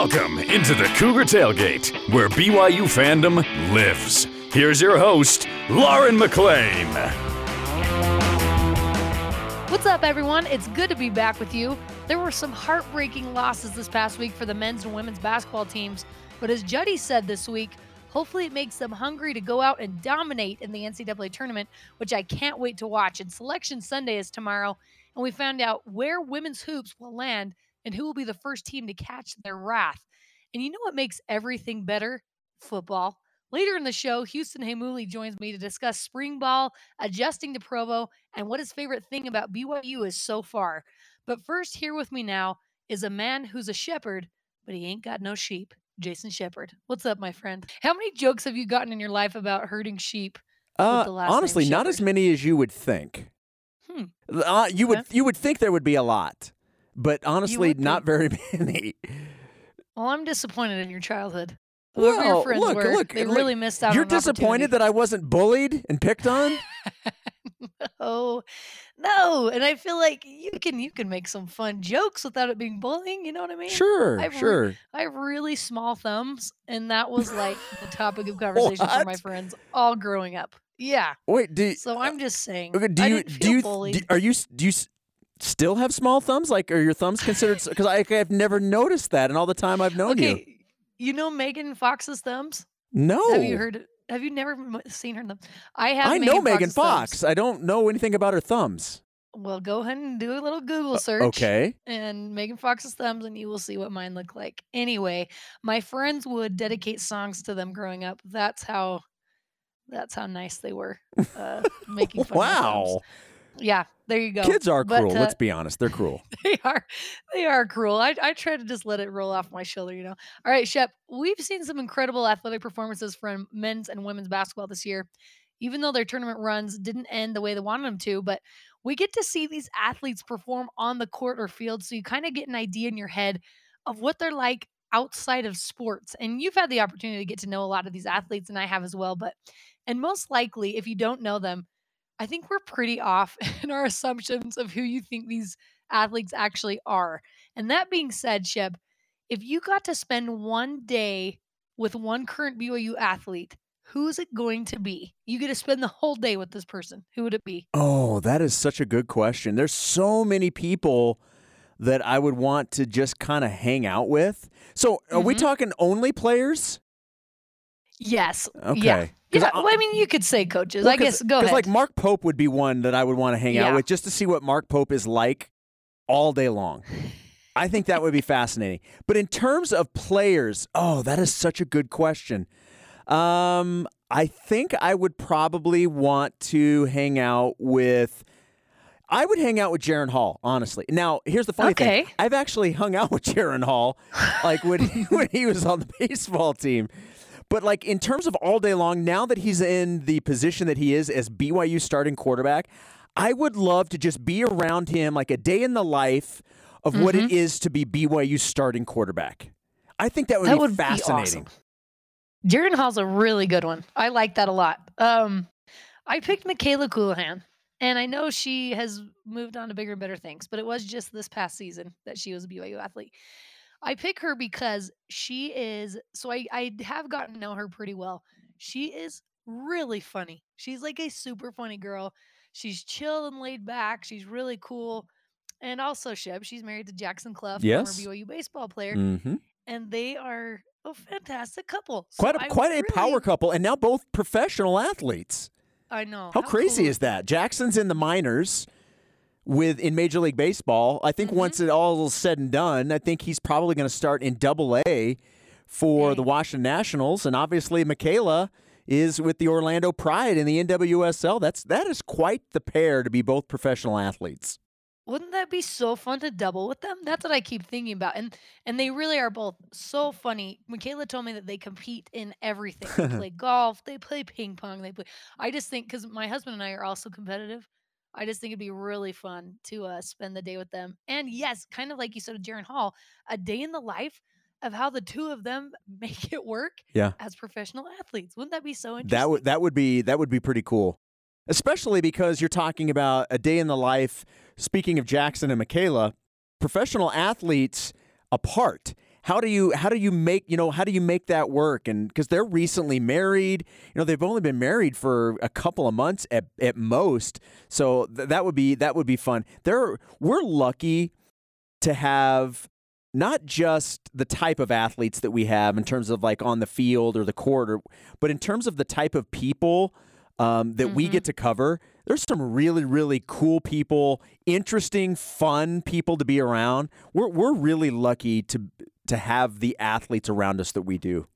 Welcome into the Cougar Tailgate, where BYU fandom lives. Here's your host, Lauren McLean. What's up, everyone? It's good to be back with you. There were some heartbreaking losses this past week for the men's and women's basketball teams, but as Juddy said this week, hopefully it makes them hungry to go out and dominate in the NCAA tournament, which I can't wait to watch. And Selection Sunday is tomorrow, and we found out where women's hoops will land and who will be the first team to catch their wrath. And you know what makes everything better? Football. Later in the show, Houston Heimuli joins me to discuss spring ball, adjusting to Provo, and what his favorite thing about BYU is so far. But first, here with me now is a man who's a shepherd, but he ain't got no sheep. Jason Shepard. What's up, my friend? How many jokes have you gotten in your life about herding sheep? Uh, honestly, not as many as you would think. Hmm. Uh, you would you would think there would be a lot, but honestly, not very many. Well, I'm disappointed in your childhood. Whoever your friends look, were, look, they look, really missed out. You're disappointed that I wasn't bullied and picked on. no, no, and I feel like you can you can make some fun jokes without it being bullying. You know what I mean? Sure, I've sure. Re- I have really small thumbs, and that was like the topic of conversation for my friends all growing up. Yeah. Wait, do so I'm just saying. Okay, do you do you bullied. do, are you do you still have small thumbs? Like, are your thumbs considered? Because I I've never noticed that in all the time I've known okay, you. you know Megan Fox's thumbs. No. Have you heard? Have you never seen her thumbs? I have. I Megan know Megan Fox's Fox. thumbs. I don't know anything about her thumbs. Well, go ahead and do a little Google search. Okay. And Megan Fox's thumbs, and you will see what mine look like. Anyway, my friends would dedicate songs to them growing up. That's how. That's how nice they were. Uh, making fun. Wow. Yeah, there you go. Kids are But, cruel. uh, Let's be honest. They're cruel. they are they are cruel. I, I try to just let it roll off my shoulder, you know. All right, Shep, we've seen some incredible athletic performances from men's and women's basketball this year, even though their tournament runs didn't end the way they wanted them to. But we get to see these athletes perform on the court or field, so you kind of get an idea in your head of what they're like outside of sports. And you've had the opportunity to get to know a lot of these athletes, and I have as well. But and most likely, if you don't know them, I think we're pretty off in our assumptions of who you think these athletes actually are. And that being said, Shep, if you got to spend one day with one current BYU athlete, who's it going to be? You get to spend the whole day with this person. Who would it be? Oh, that is such a good question. There's so many people that I would want to just kind of hang out with. So, are we Mhm. talking only players? Yes. Okay. Yeah. Yeah. I- well, I mean, you could say coaches. Well, I guess. Go ahead. like Mark Pope would be one that I would want to hang Yeah. out with just to see what Mark Pope is like all day long. I think that would be fascinating. But in terms of players, oh, that is such a good question. Um, I think I would probably want to hang out with. I would hang out with Jaren Hall, honestly. Now, here's the funny Okay. thing: I've actually hung out with Jaren Hall, like when when he was on the baseball team. But like in terms of all day long, now that he's in the position that he is as BYU starting quarterback, I would love to just be around him like a day in the life of what Mm-hmm. it is to be BYU starting quarterback. I think that would that be would fascinating. be awesome. Jaren Hall's a really good one. I like that a lot. Um, I picked Mikayla Colohan, and I know she has moved on to bigger and better things, but it was just this past season that she was a BYU athlete. I pick her because she is so I, I have gotten to know her pretty well. She is really funny. She's like a super funny girl. She's chill and laid back. She's really cool. And also, Shep, she's married to Jackson Cluff, Yes. former BYU baseball player hmm and they are a fantastic couple. So Quite a I quite a really- power couple, and now both professional athletes. I know. How, crazy cool is that? Jackson's in the minors with in Major League Baseball. I think Mhm. once it all is said and done, I think he's probably going to start in Double A for the Washington Nationals, and obviously Mikayla is with the Orlando Pride in the NWSL. That's that is quite the pair to be both professional athletes. Wouldn't that be so fun to double with them? That's what I keep thinking about. And and they really are both so funny. Mikayla told me that they compete in everything. They play golf, they play ping pong, they play I just think cuz my husband and I are also competitive. I just think it'd be really fun to uh, spend the day with them. And yes, kind of like you said with Jaren Hall, a day in the life of how the two of them make it work Yeah. as professional athletes. Wouldn't that be so interesting? That would that would be that would be pretty cool. Especially because you're talking about a day in the life. Speaking of Jackson and Mikayla, professional athletes apart how do you how do you make you know how do you make that work? And because they're recently married you know they've only been married for a couple of months at, at most. So th- that would be that would be fun. There we're lucky to have not just the type of athletes that we have in terms of like on the field or the court or, but in terms of the type of people um, that we Mm-hmm. get to cover there's some really really cool people interesting fun people to be around. We're, we're really lucky to to have the athletes around us that we do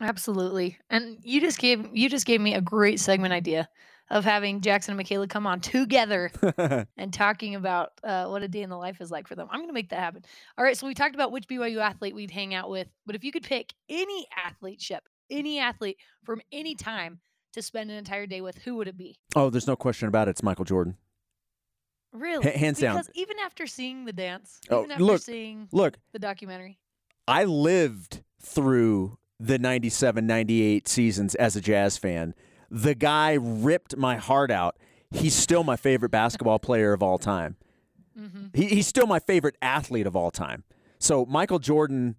Absolutely. And you just gave you just gave me a great segment idea of having Jackson and Mikayla come on together and talking about uh, what a day in the life is like for them. I'm going to make that happen. All right. So we talked about which BYU athlete we'd hang out with, but if you could pick any athlete, Shep, any athlete from any time to spend an entire day with, who would it be? oh there's no question about it it's michael jordan Really? hands down. Because even after seeing the dance, Oh, even after look. seeing look the documentary, I lived through the 97 98 seasons as a Jazz fan. The guy ripped my heart out. He's still my favorite basketball player of all time. hmm He, he's still my favorite athlete of all time. So, Michael Jordan,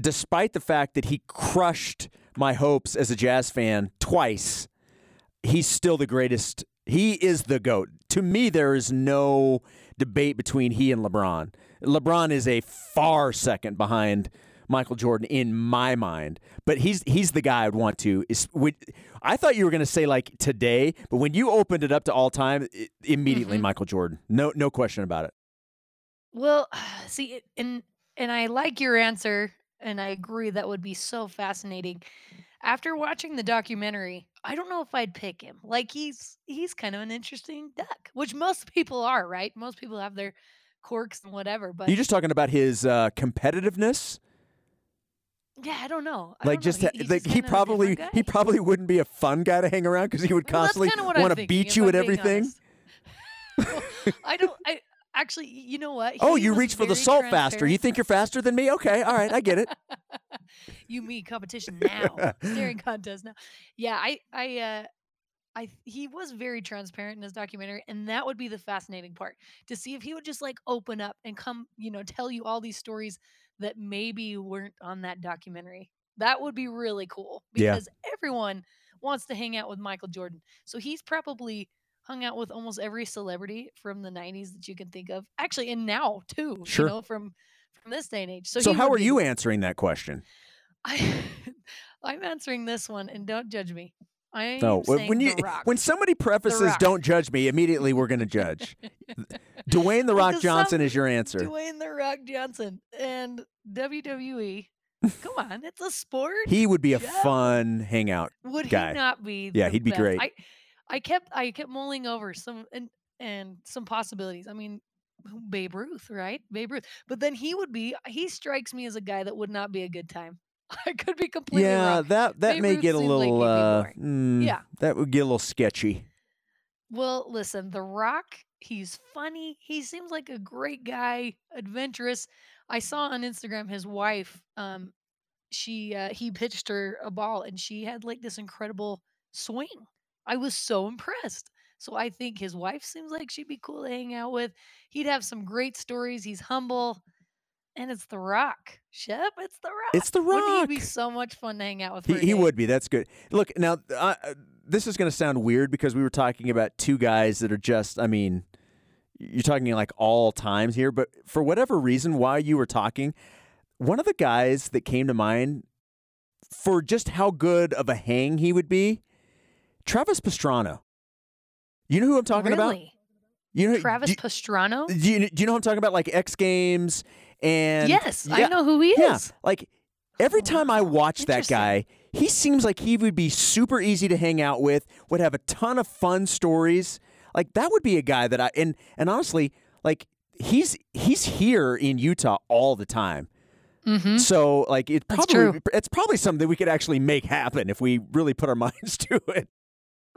despite the fact that he crushed my hopes as a Jazz fan twice, he's still the greatest. He is the GOAT. To me, there is no debate between he and LeBron. LeBron is a far second behind Michael Jordan in my mind, but he's he's the guy I'd want to. Is I thought you were going to say like today, but when you opened it up to all time, i immediately Mhm. Michael Jordan. No no question about it. Well, see, and and I like your answer, and I agree that would be so fascinating. After watching the documentary, I don't know if I'd pick him. Like he's he's kind of an interesting duck, which most people are, right? Most people have their quirks and whatever, but You're just talking about his uh, competitiveness. yeah, I don't know. I like don't know. just He- like he probably he probably wouldn't be a fun guy to hang around because he would constantly I'm want to beat you at everything. honest. I don't. I actually, you know what? Oh, you reach for the salt faster. You think you're faster than me? Okay, all right, I get it. you me competition now staring contest now yeah i i uh i he was very transparent in his documentary and that would be the fascinating part to see if he would just like open up and come you know tell you all these stories that maybe weren't on that documentary that would be really cool Yeah. because everyone wants to hang out with michael jordan so he's probably hung out with almost every celebrity from the 90s that you can think of actually and now too Sure. you know from from this day and age so, So, how are be you answering that question? I, I'm answering this one, and don't judge me. I No, when you eh, when somebody prefaces "Don't judge me," immediately we're going to judge. Dwayne the Rock Because Johnson some- is your answer. Dwayne the Rock Johnson and WWE. Come on, it's a sport. He would be a Yeah. fun hangout. Would guy. he not be? Yeah, he'd be great. I, I kept I kept mulling over some and and some possibilities. I mean, Babe Ruth, right? Babe Ruth. But then he would be. He strikes me as a guy that would not be a good time. I could be completely yeah, wrong. that that Babe may Ruth get a seemed like little. uh, mm, Yeah. that would get a little sketchy. Well, listen, The Rock, he's funny. He seems like a great guy, adventurous. I saw on Instagram his wife, um, she uh, he pitched her a ball and she had like this incredible swing. I was so impressed. So I think his wife seems like she'd be cool to hang out with. He'd have some great stories. He's humble. And it's The Rock. Shep, it's The Rock. It's The Wouldn't he be so much fun to hang out with? He, he would be. That's good. Look, now, uh, uh, this is going to sound weird because we were talking about two guys that are just, I mean, you're talking like all times here, but for whatever reason, while you were talking, one of the guys that came to mind for just how good of a hang he would be, Travis Pastrana. You know who I'm talking about? You know, Travis do, Pastrana? do you, do you know who I'm talking about? Like X Games and yes, I know who he yeah, is. like every Oh, time I watch that guy, he seems like he would be super easy to hang out with, would have a ton of fun stories. Like that would be a guy that I and and honestly, like he's he's here in Utah all the time. Mm-hmm. So like it probably it's probably something that we could actually make happen if we really put our minds to it.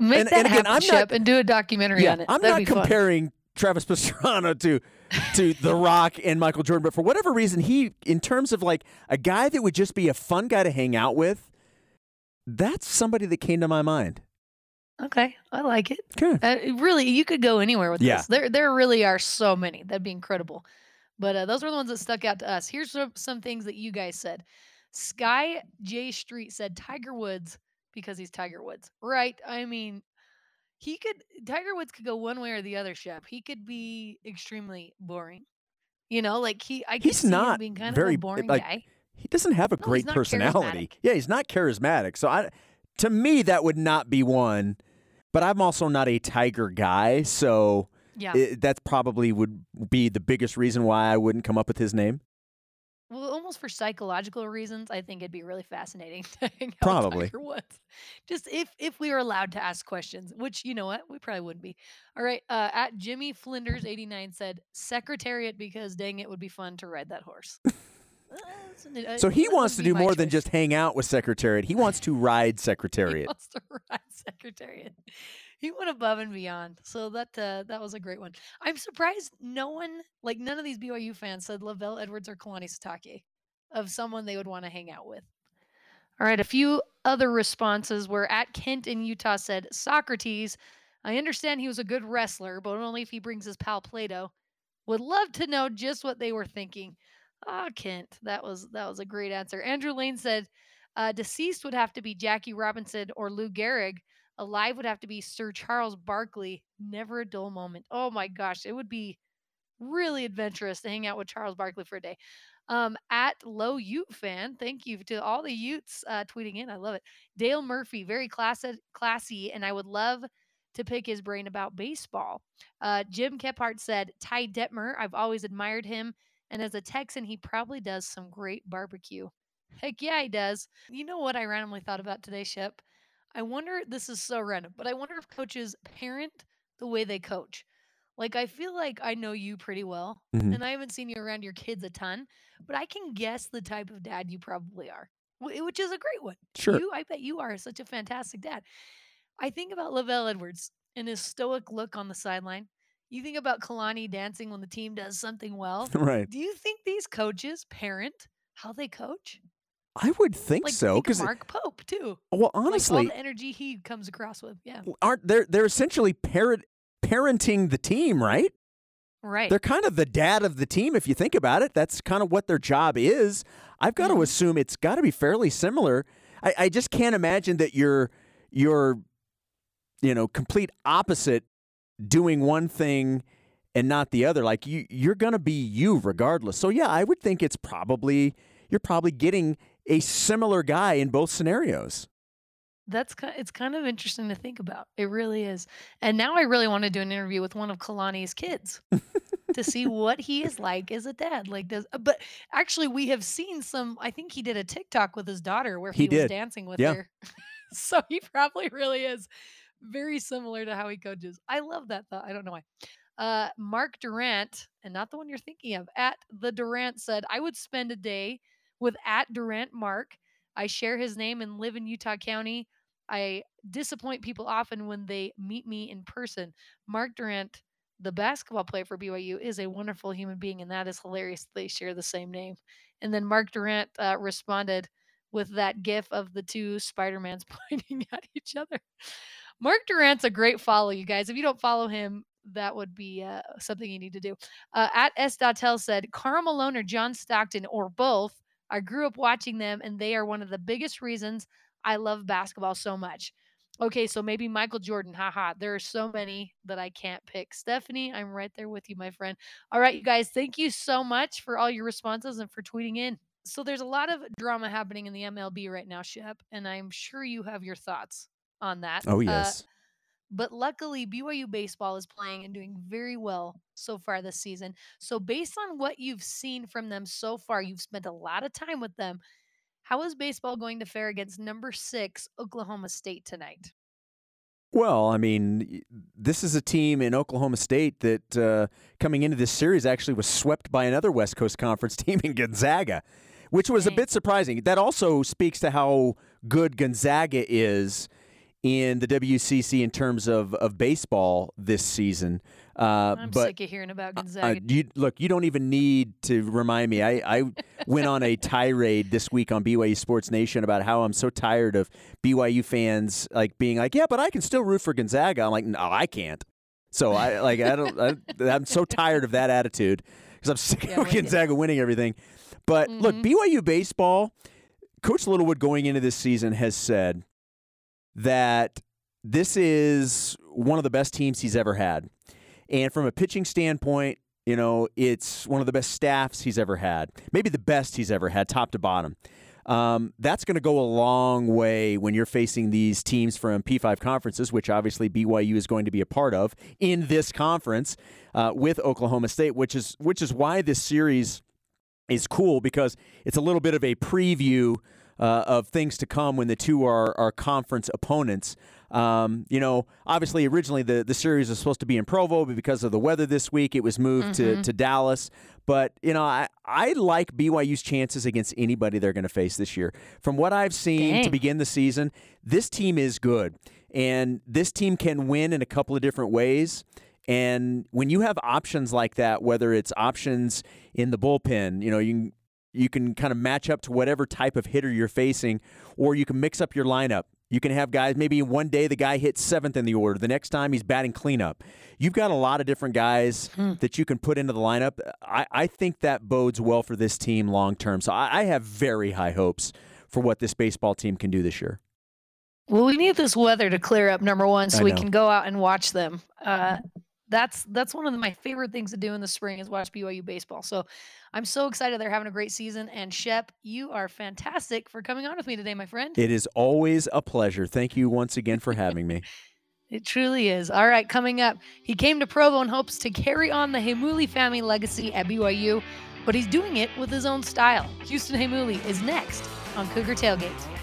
Make And- that and again, happen, I'm not- and do a documentary yeah, on it. I'm That'd not be fun. comparing Travis Pastrana to to The Rock and Michael Jordan, but for whatever reason, he in terms of like a guy that would just be a fun guy to hang out with, that's somebody that came to my mind. Okay, I like it. Okay. Uh, really, you could go anywhere with Yeah. this. There, there really are so many. That'd be incredible. But uh, those were the ones that stuck out to us. Here's some, some things that you guys said. Sky J Street said Tiger Woods because he's Tiger Woods. Right. I mean, he could Tiger Woods could go one way or the other, Shep. He could be extremely boring. You know, like he I He's not being kind very of a boring like guy. he doesn't have a No, great personality. Yeah, he's not charismatic. So I to me that would not be one. But I'm also not a Tiger guy, so Yeah. it, that's probably would be the biggest reason why I wouldn't come up with his name. Well, almost for psychological reasons, I think it'd be really fascinating to hang out Probably. Tiger Woods. Just if if we were allowed to ask questions, which you know what, we probably wouldn't be. All right, uh, at Jimmy Flinders eighty nine said Secretariat because dang it would be fun to ride that horse. Uh, uh, So he wants to do more than just hang out with Secretariat. He wants to ride He wants to ride Secretariat. He went above and beyond. So that uh, that was a great one. I'm surprised no one, like none of these BYU fans, said LaVell Edwards or Kalani Sitake of someone they would want to hang out with. All right, a few other responses were at Kent in Utah said Socrates. I understand he was a good wrestler, but only if he brings his pal Plato. Would love to know just what they were thinking. Ah, Kent, that was that was a great answer. Andrew Lane said uh, deceased would have to be Jackie Robinson or Lou Gehrig. Alive would have to be Sir Charles Barkley. Never a dull moment. Oh my gosh, it would be really adventurous to hang out with Charles Barkley for a day. Um, at Low Ute fan, thank you to all the Utes uh, tweeting in. I love it. Dale Murphy, very classy, classy, and I would love to pick his brain about baseball. Uh, Jim Kephart said Ty Detmer. I've always admired him, and as a Texan, he probably does some great barbecue. Heck yeah, he does. You know what I randomly thought about today, Shep? I wonder, this is so random, but I wonder if coaches parent the way they coach. Like, I feel like I know you pretty well, Mhm. and I haven't seen you around your kids a ton, but I can guess the type of dad you probably are, which is a great one. Sure. You, I bet you are such a fantastic dad. I think about LaVell Edwards and his stoic look on the sideline. You think about Kalani dancing when the team does something well. right. Do you think these coaches parent how they coach? I would think Like so because Mark Pope too. well, Like all honestly, the energy he comes across with. Yeah. aren't they're they're essentially parent parenting the team, right? Right. They're kind of the dad of the team if you think about it. That's kind of what their job is. I've got to Mhm. assume it's got to be fairly similar. I, I just can't imagine that you're you're you know complete opposite doing one thing and not the other. Like you you're going to be you regardless. So yeah, I would think it's probably you're probably getting a similar guy in both scenarios. That's it's kind of interesting to think about. It really is. And now I really want to do an interview with one of Kalani's kids to see what he is like as a dad. Like does but actually we have seen some I think he did a TikTok with his daughter where He he, was dancing with Yeah. her. so he probably really is very similar to how he coaches. I love that thought. I don't know why. Uh, Mark Durant, and not the one you're thinking of, at the Durant said, I would spend a day with at Durant Mark. I share his name and live in Utah County. I disappoint people often when they meet me in person. Mark Durant, the basketball player for BYU, is a wonderful human being, and that is hilarious. They share the same name. And then Mark Durant uh, responded with that gif of the two Spider-Mans pointing at each other. Mark Durant's a great follow, you guys. If you don't follow him, that would be uh, something you need to do. Uh, at S. Dottel said, Karl Malone or John Stockton or both. I grew up watching them, and they are one of the biggest reasons I love basketball so much. Okay, so maybe Michael Jordan. Haha. There are so many that I can't pick. Stephanie, I'm right there with you, my friend. All right, you guys, thank you so much for all your responses and for tweeting in. So there's a lot of drama happening in the MLB right now, Shep, and I'm sure you have your thoughts on that. Oh Uh, yes. But luckily, BYU baseball is playing and doing very well so far this season. So, based on what you've seen from them so far, you've spent a lot of time with them. How is baseball going to fare against number six, Oklahoma State, tonight? Well, I mean, this is a team in Oklahoma State that uh, coming into this series actually was swept by another West Coast Conference team in Gonzaga, which was a bit surprising. That also speaks to how good Gonzaga is in the WCC in terms of, of baseball this season. Uh, I'm but sick of hearing about uh, Gonzaga. you, look, you don't even need to remind me. I, I went on a tirade this week on BYU Sports Nation about how I'm so tired of BYU fans like being like, "Yeah, but I can still root for Gonzaga." I'm like, "No, I can't." So I like I don't. I, I'm so tired of that attitude because I'm sick Yeah, of. Gonzaga winning everything. But look, Mhm. BYU baseball, Coach Littlewood going into this season has said that this is one of the best teams he's ever had. And from a pitching standpoint, you know, it's one of the best staffs he's ever had. Maybe the best he's ever had, top to bottom. Um, that's going to go a long way when you're facing these teams from P5 conferences, which obviously BYU is going to be a part of in this conference uh, with Oklahoma State, which is which is why this series is cool because it's a little bit of a preview uh, of things to come when the two are, are conference opponents. Um, you know, obviously, originally the, the series was supposed to be in Provo, but because of the weather this week, it was moved to, to Dallas. But, you know, I, I like BYU's chances against anybody they're going to face this year. From what I've seen to begin the season, this team is good. And this team can win in a couple of different ways. And when you have options like that, whether it's options in the bullpen, you know, you can you can kind of match up to whatever type of hitter you're facing, or you can mix up your lineup. You can have guys, maybe one day the guy hits seventh in the order, the next time he's batting cleanup. You've got a lot of different guys that you can put into the lineup. I, I think that bodes well for this team long term. So I, I have very high hopes for what this baseball team can do this year. Well, we need this weather to clear up, number one, so we can go out and watch them. Uh, that's that's one of my favorite things to do in the spring is watch BYU baseball. So I'm so excited they're having a great season. And Shep, you are fantastic for coming on with me today, my friend. It is always a pleasure. Thank you once again for having me. It truly is. All right, coming up, he came to Provo in hopes to carry on the Heimuli family legacy at BYU, but he's doing it with his own style. Houston Heimuli is next on Cougar Tailgate.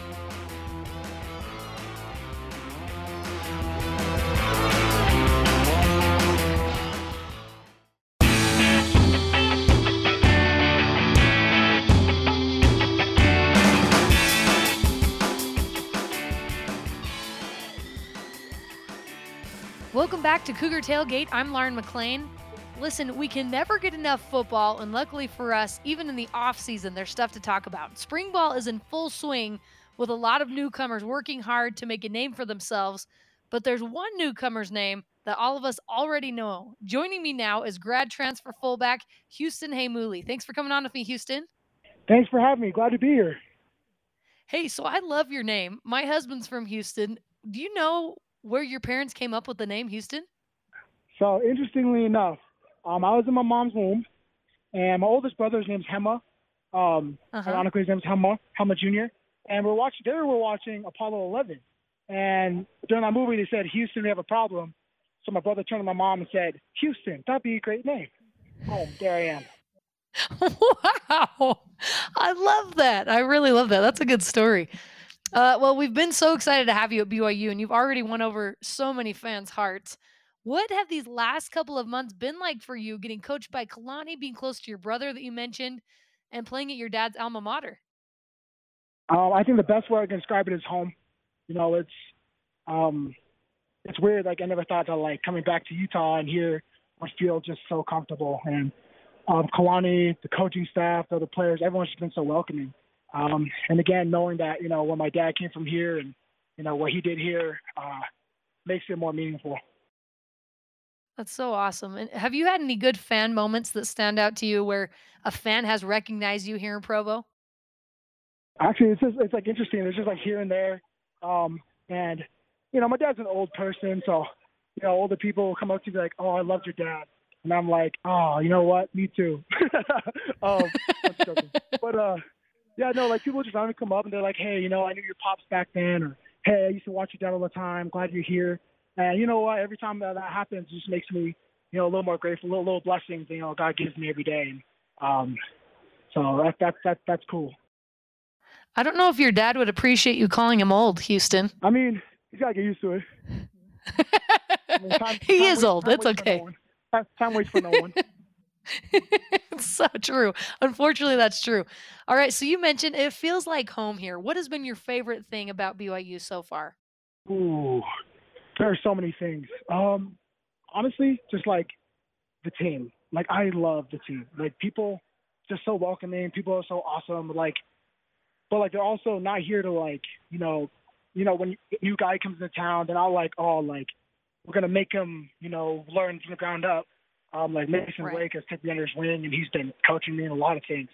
Welcome back to Cougar Tailgate. I'm Lauren McLean. Listen, we can never get enough football, and luckily for us, even in the off season, there's stuff to talk about. Spring ball is in full swing with a lot of newcomers working hard to make a name for themselves. But there's one newcomer's name that all of us already know. Joining me now is grad transfer fullback Houston Heimuli. Thanks for coming on with me, Houston. Thanks for having me. Glad to be here. Hey, so I love your name. My husband's from Houston. Do you know where your parents came up with the name Houston? So, interestingly enough, um, I was in my mom's womb, and my oldest brother's name's Hema. Um, Uh-huh. Ironically, his name's Hema, Hema Jr. And we're watching. They were watching Apollo 11, and during that movie, they said, "Houston, we have a problem." So my brother turned to my mom and said, "Houston, that'd be a great name." Boom, there I am. wow. I love that. I really love that. That's a good story. Uh, well, we've been so excited to have you at BYU, and you've already won over so many fans' hearts. What have these last couple of months been like for you, getting coached by Kalani, being close to your brother that you mentioned, and playing at your dad's alma mater? Um, I think the best way I can describe it is home. You know, it's um, it's weird. Like I never thought that like coming back to Utah and here would feel just so comfortable. And um, Kalani, the coaching staff, the other players, everyone's just been so welcoming. Um, and again, knowing that you know when my dad came from here and you know what he did here uh, makes it more meaningful. That's so awesome. And have you had any good fan moments that stand out to you where a fan has recognized you here in Provo? Actually, it's just it's like interesting. It's just like here and there, um, and you know, my dad's an old person, so you know, older people will come up to me like, "Oh, I loved your dad," and I'm like, "Oh, you know what? Me too." um, but uh, yeah, no, like people just randomly come up and they're like, "Hey, you know, I knew your pops back then," or "Hey, I used to watch you dad all the time. Glad you're here." And you know what? Every time that, that happens, it just makes me, you know, a little more grateful. Little little blessings, you know, God gives me every day. And, um, so that that that that's cool. I don't know if your dad would appreciate you calling him old, Houston. I mean, he's gotta get used to it. I mean, time- he time is waits- old. no okay. Time- Time waits for no one. it's so true. Unfortunately, that's true. All right. So you mentioned it feels like home here. What has been your favorite thing about BYU so far? Ooh, there are so many things. Um, honestly, just like the team. Like I love the team. Like people, just so welcoming. People are so awesome. Like, but like they're also not here to like you know, you know when a new guy comes into town, then I'll like oh like we're gonna make him you know learn from the ground up. Um, like Masen Right. Wake has taken me under his wing, and he's been coaching me in a lot of things.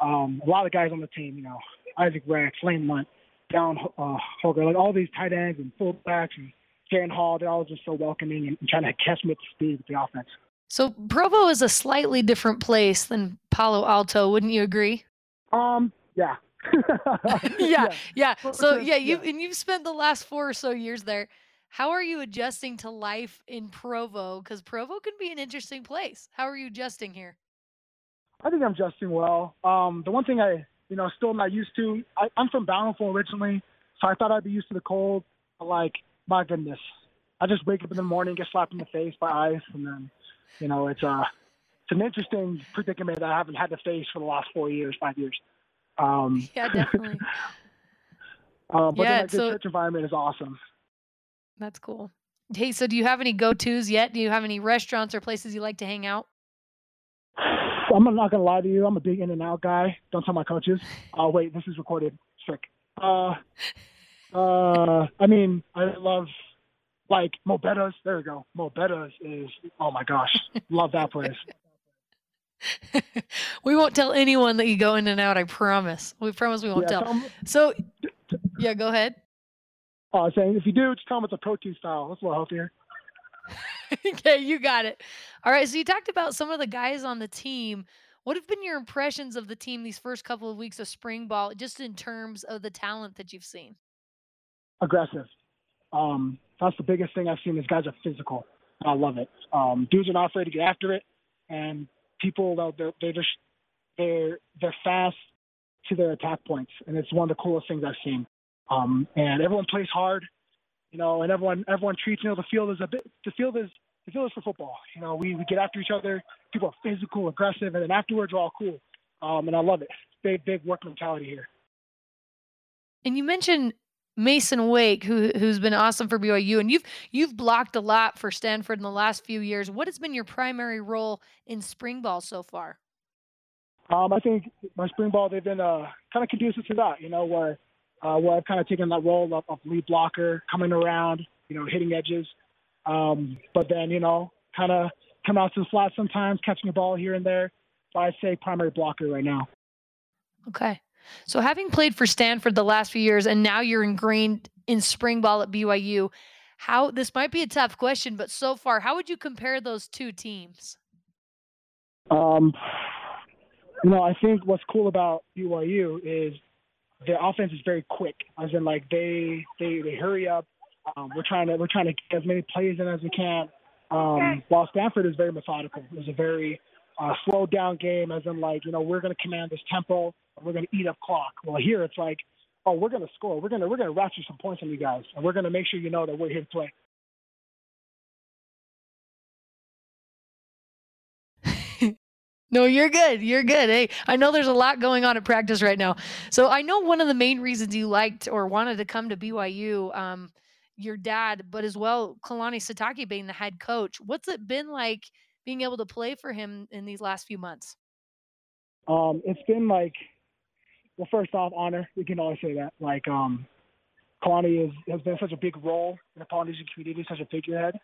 Um, a lot of guys on the team, you know, Isaac Rex, Lane Lunt, Down uh, Holker, like all these tight ends and fullbacks and Jaren Hall, they're all just so welcoming and, and trying to catch me up to speed with the offense. So Provo is a slightly different place than Palo Alto, wouldn't you agree? Um, yeah. yeah, yeah. So yeah, you yeah. and you've spent the last four or so years there. How are you adjusting to life in Provo? Because Provo can be an interesting place. How are you adjusting here? I think I'm adjusting well. Um, the one thing I, you know, still not used to. I, I'm from Bountiful originally, so I thought I'd be used to the cold. But like, my goodness, I just wake up in the morning, get slapped in the face by ice, and then, you know, it's uh, it's an interesting predicament that I haven't had to face for the last four years, five years. Um, Yeah, definitely. uh, but Yeah, then, like, the so- church environment is awesome. That's cool. Hey, so do you have any go-tos yet? Do you have any restaurants or places you like to hang out? I'm not gonna lie to you. I'm a big In-N-Out guy. Don't tell my coaches. Oh wait, this is recorded. Strick. Uh, uh, I mean, I love like Mo' Bettahs. There we go. Mo' Bettahs is oh my gosh, love that place. we won't tell anyone that you go In-N-Out. I promise. We promise we won't yeah, tell. So, yeah, go ahead. Uh, saying if you do, just tell them it's a protein style. That's a little healthier. okay, you got it. All right. So you talked about some of the guys on the team. What have been your impressions of the team these first couple of weeks of spring ball, just in terms of the talent that you've seen? Aggressive. Um, that's the biggest thing I've seen. These guys are physical. I love it. Um, dudes are not afraid to get after it, and people they're they're, they're just they're they're fast to their attack points, and it's one of the coolest things I've seen. Um, and everyone plays hard, you know, and everyone everyone treats you know the field is a bit the field is the field is for football. You know, we, we get after each other. People are physical, aggressive, and then afterwards we're all cool. Um, and I love it. Big big work mentality here. And you mentioned Masen Wake, who who's been awesome for BYU, and you've you've blocked a lot for Stanford in the last few years. What has been your primary role in spring ball so far? Um, I think my spring ball they've been uh, kind of conducive to that. You know, where uh, where I've kind of taken that role of, of lead blocker, coming around, you know, hitting edges. Um, but then you know, kind of come out to the flat sometimes, catching a ball here and there. But I'd say primary blocker right now. Okay. So having played for Stanford the last few years and now you're ingrained in spring ball at BYU, how this might be a tough question, but so far, how would you compare those two teams? Um, you know, I think what's cool about BYU is their offense is very quick. As in, like they they, they hurry up. Um, we're trying to we're trying to get as many plays in as we can. Um, while Stanford is very methodical. It's a very uh, slowed down game. As in, like you know, we're going to command this tempo. And we're going to eat up clock. Well, here it's like, oh, we're going to score. We're going to we're going to ratchet some points on you guys, and we're going to make sure you know that we're here to play. No, you're good. You're good. Hey, I know there's a lot going on at practice right now. So I know one of the main reasons you liked or wanted to come to BYU, um, your dad, but as well, Kalani Sitake being the head coach. What's it been like being able to play for him in these last few months? Um, it's been like, well, first off, honor. We can always say that. Like, um, Kalani is, has been such a big role in the Polynesian community, such a figurehead.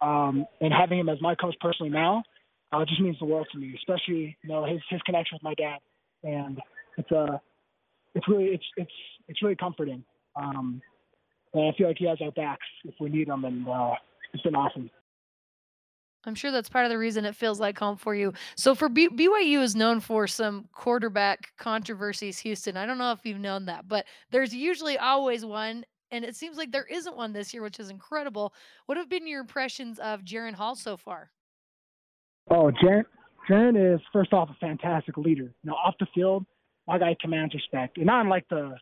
Um, and having him as my coach personally now, uh, just means the world to me. Especially, you know, his his connection with my dad, and it's uh, it's really it's it's it's really comforting. Um, and I feel like he has our backs if we need them, and uh, it's been awesome. I'm sure that's part of the reason it feels like home for you. So for B- BYU is known for some quarterback controversies. Houston, I don't know if you've known that, but there's usually always one, and it seems like there isn't one this year, which is incredible. What have been your impressions of Jaren Hall so far? Oh, Jaren, Jaren is first off a fantastic leader. You know, off the field, my guy commands respect, and not in like the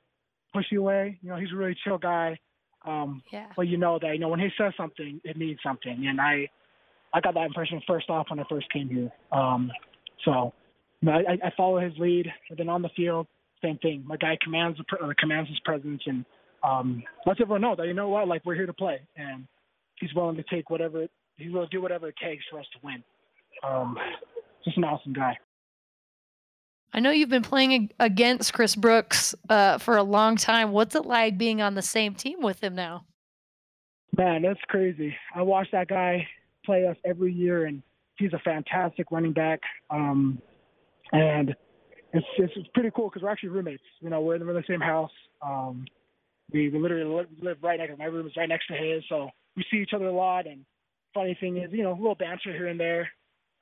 pushy way. You know, he's a really chill guy. Um, Yeah. but you know that you know when he says something, it means something, and I, I got that impression first off when I first came here. Um, so, you know, I, I follow his lead, and then on the field, same thing. My guy commands the uh, commands his presence, and um, lets everyone know that you know what, like we're here to play, and he's willing to take whatever he's willing to do whatever it takes for us to win. Um, just an awesome guy. I know you've been playing against Chris Brooks uh, for a long time. What's it like being on the same team with him now? Man, that's crazy. I watch that guy play us every year, and he's a fantastic running back, um, and it's it's, it's pretty cool because we're actually roommates. You know, we're in, we're in the same house. Um, we, we literally live, live right next. My room is right next to his, so we see each other a lot. And funny thing is, you know, a little banter here and there.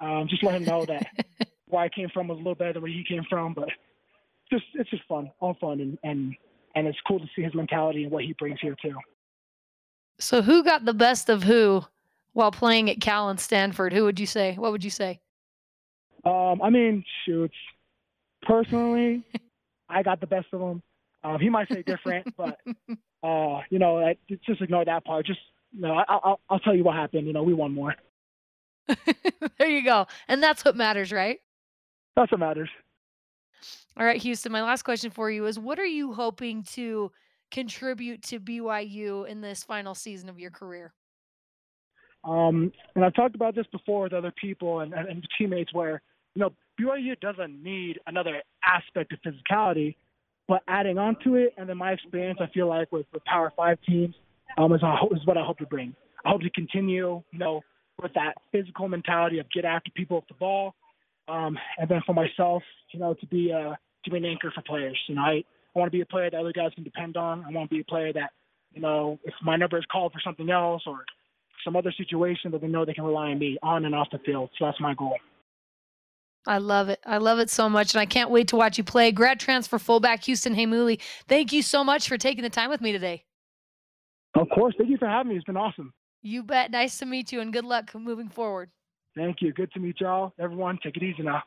Um, just let him know that where I came from was a little better than where he came from, but just it's just fun, all fun, and and and it's cool to see his mentality and what he brings here too. So, who got the best of who while playing at Cal and Stanford? Who would you say? What would you say? Um, I mean, shoot. Personally, I got the best of him. Um, he might say different, but uh, you know, I, just ignore that part. Just you know, I, I'll I'll tell you what happened. You know, we won more. there you go, and that's what matters, right? That's what matters. All right, Houston. My last question for you is: What are you hoping to contribute to BYU in this final season of your career? Um, and I've talked about this before with other people and, and, and teammates where, you know, BYU doesn't need another aspect of physicality, but adding on to it, and then my experience, I feel like with, with Power Five teams, um, is, is what I hope to bring. I hope to continue, you know, with that physical mentality of get after people with the ball, um, and then for myself, you know, to be a to be an anchor for players. You know, I I want to be a player that other guys can depend on. I want to be a player that, you know, if my number is called for something else or some other situation, that they know they can rely on me on and off the field. So that's my goal. I love it. I love it so much, and I can't wait to watch you play. Grad transfer fullback Houston Heimuli. Thank you so much for taking the time with me today. Of course. Thank you for having me. It's been awesome. You bet. Nice to meet you, and good luck moving forward. Thank you. Good to meet y'all. Everyone, take it easy now.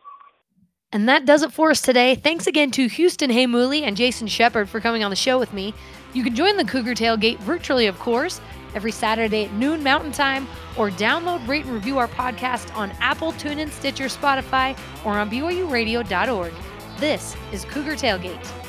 And that does it for us today. Thanks again to Houston Heimuli and Jason Shepard for coming on the show with me. You can join the Cougar Tailgate virtually, of course, every Saturday at noon Mountain Time, or download, rate, and review our podcast on Apple, TuneIn, Stitcher, Spotify, or on BYURadio.org. This is Cougar Tailgate.